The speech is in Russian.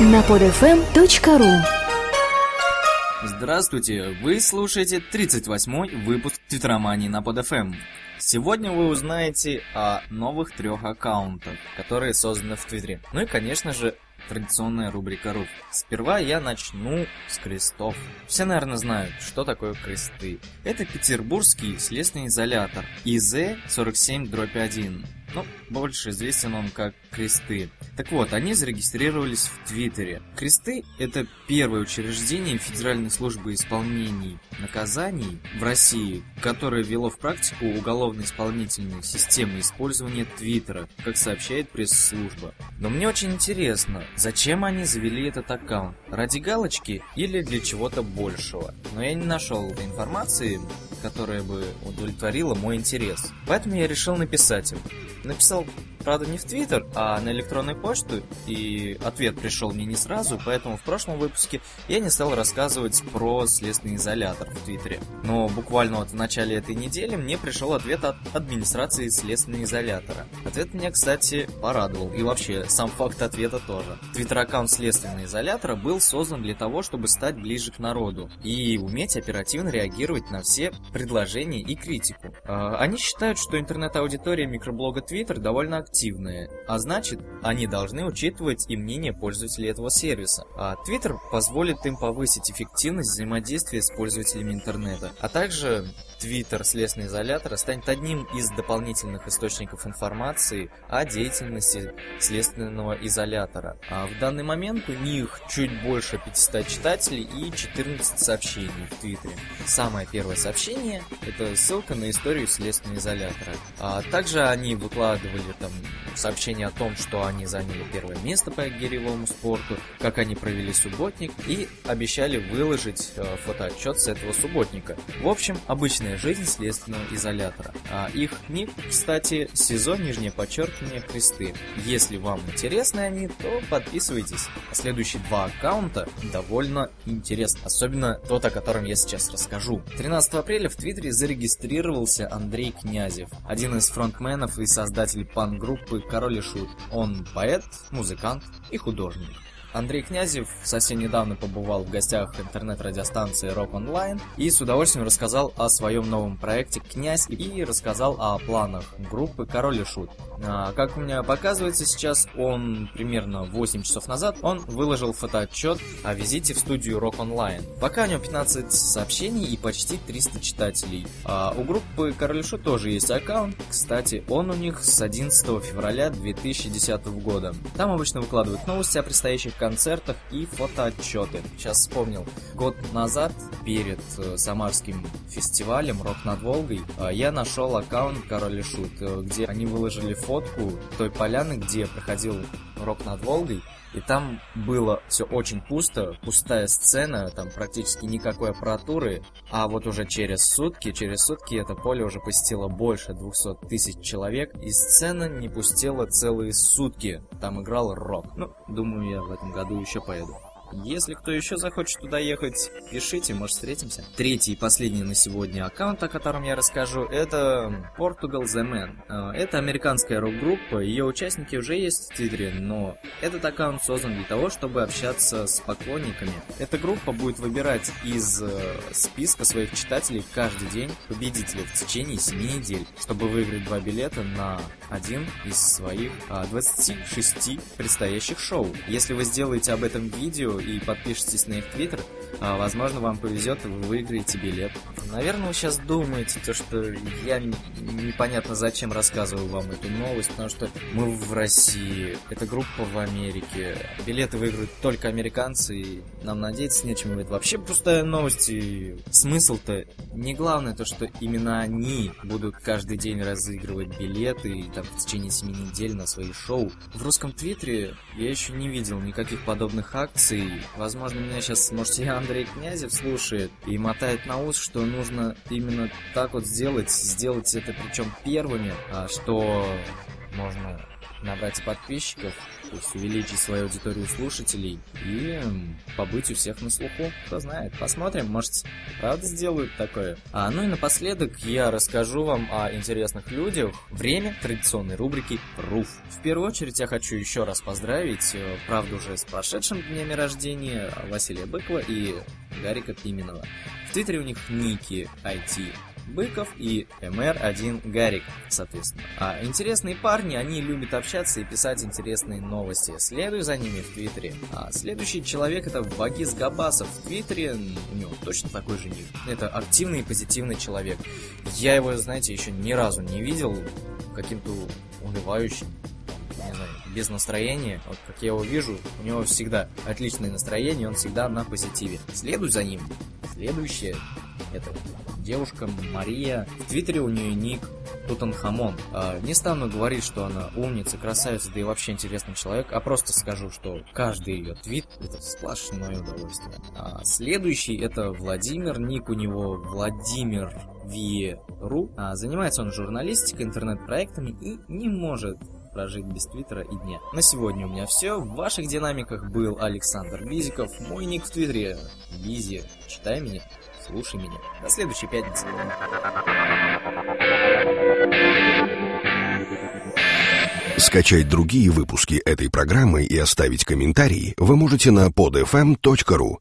на podfm.ru Здравствуйте! Вы слушаете 38-й выпуск Твиттеромании на PodFM. Сегодня вы узнаете о новых трех аккаунтах, которые созданы в Твиттере. Ну и, конечно же, традиционная рубрика РУФ. Сперва я начну с крестов. Все, наверное, знают, что такое кресты. Это петербургский следственный изолятор ИЗ-47-1 ну, больше известен он как Кресты. Так вот, они зарегистрировались в Твиттере. Кресты – это первое учреждение Федеральной службы исполнений наказаний в России, которое ввело в практику уголовно-исполнительную систему использования Твиттера, как сообщает пресс-служба. Но мне очень интересно, зачем они завели этот аккаунт? Ради галочки или для чего-то большего? Но я не нашел этой информации, которая бы удовлетворила мой интерес. Поэтому я решил написать им. Написал Правда, не в Твиттер, а на электронную почту, и ответ пришел мне не сразу, поэтому в прошлом выпуске я не стал рассказывать про следственный изолятор в Твиттере. Но буквально вот в начале этой недели мне пришел ответ от администрации следственного изолятора. Ответ меня, кстати, порадовал, и вообще, сам факт ответа тоже. Твиттер-аккаунт следственного изолятора был создан для того, чтобы стать ближе к народу и уметь оперативно реагировать на все предложения и критику. А, они считают, что интернет-аудитория микроблога Twitter довольно активна активные, а значит, они должны учитывать и мнение пользователей этого сервиса. А Twitter позволит им повысить эффективность взаимодействия с пользователями интернета. А также Twitter следственный изолятор станет одним из дополнительных источников информации о деятельности следственного изолятора. А в данный момент у них чуть больше 500 читателей и 14 сообщений в Твиттере. Самое первое сообщение – это ссылка на историю следственного изолятора. А также они выкладывали там сообщение о том, что они заняли первое место по гиревому спорту, как они провели субботник и обещали выложить э, фотоотчет с этого субботника. В общем, обычная жизнь следственного изолятора. А их ник, кстати, сезон нижнее подчеркивание кресты. Если вам интересны они, то подписывайтесь. А следующие два аккаунта довольно интересны, особенно тот, о котором я сейчас расскажу. 13 апреля в Твиттере зарегистрировался Андрей Князев, один из фронтменов и создателей пан-группы группы Король и Шут. Он поэт, музыкант и художник. Андрей Князев совсем недавно побывал в гостях интернет-радиостанции Rock Online и с удовольствием рассказал о своем новом проекте «Князь» и рассказал о планах группы «Король и Шут». А, как у меня показывается сейчас, он примерно 8 часов назад, он выложил фотоотчет о визите в студию Rock Online. Пока у него 15 сообщений и почти 300 читателей. А у группы Король Шут тоже есть аккаунт, кстати, он у них с 11 февраля 2010 года. Там обычно выкладывают новости о предстоящих концертах и фотоотчеты. Сейчас вспомнил. Год назад, перед э, Самарским фестивалем «Рок над Волгой», э, я нашел аккаунт Король и Шут, э, где они выложили фотку той поляны, где проходил «Рок над Волгой», и там было все очень пусто, пустая сцена, там практически никакой аппаратуры, а вот уже через сутки, через сутки это поле уже посетило больше 200 тысяч человек, и сцена не пустела целые сутки, там играл рок. Ну, думаю, я в этом году еще поеду. Если кто еще захочет туда ехать, пишите, может встретимся. Третий и последний на сегодня аккаунт, о котором я расскажу, это Portugal The Man. А, это американская рок-группа, ее участники уже есть в Твиттере, но этот аккаунт создан для того, чтобы общаться с поклонниками. Эта группа будет выбирать из э, списка своих читателей каждый день победителя в течение 7 недель, чтобы выиграть два билета на один из своих 26 а, предстоящих шоу. Если вы сделаете об этом видео и подпишетесь на их твиттер, а, возможно, вам повезет, и вы выиграете билет. Наверное, вы сейчас думаете, то, что я непонятно зачем рассказываю вам эту новость, потому что мы в России, эта группа в Америке, билеты выиграют только американцы, и нам надеяться нечем, это вообще пустая новость, и смысл-то не главное то, что именно они будут каждый день разыгрывать билеты, и там в течение 7 недель на свои шоу. В русском твиттере я еще не видел никаких подобных акций, Возможно, меня сейчас, может, и Андрей Князев слушает и мотает на ус, что нужно именно так вот сделать, сделать это причем первыми, а что можно набрать подписчиков, то есть увеличить свою аудиторию слушателей и побыть у всех на слуху. Кто знает, посмотрим, может, правда сделают такое. А, ну и напоследок я расскажу вам о интересных людях. Время традиционной рубрики «Руф». В первую очередь я хочу еще раз поздравить, э, правда уже с прошедшим днями рождения, Василия Быкова и Гарика Пименова. В Твиттере у них ники IT Быков и МР1 Гарик, соответственно. А интересные парни, они любят общаться и писать интересные новости. Следуй за ними в Твиттере. А следующий человек это Вагиз Габасов. В Твиттере у него точно такой же ник. Это активный и позитивный человек. Я его, знаете, еще ни разу не видел каким-то унывающим без настроения. Вот как я его вижу, у него всегда отличное настроение, он всегда на позитиве. Следуй за ним. Следующее это девушка Мария. В Твиттере у нее ник Тутанхамон. А, не стану говорить, что она умница, красавица, да и вообще интересный человек, а просто скажу, что каждый ее твит это сплошное удовольствие. А, следующий это Владимир, ник у него Владимир Виру. А, занимается он журналистикой, интернет-проектами и не может прожить без Твиттера и дня. На сегодня у меня все. В ваших динамиках был Александр Бизиков. Мой ник в Твиттере Бизи. Читай меня, слушай меня. До следующей пятницы. Скачать другие выпуски этой программы и оставить комментарии вы можете на podfm.ru.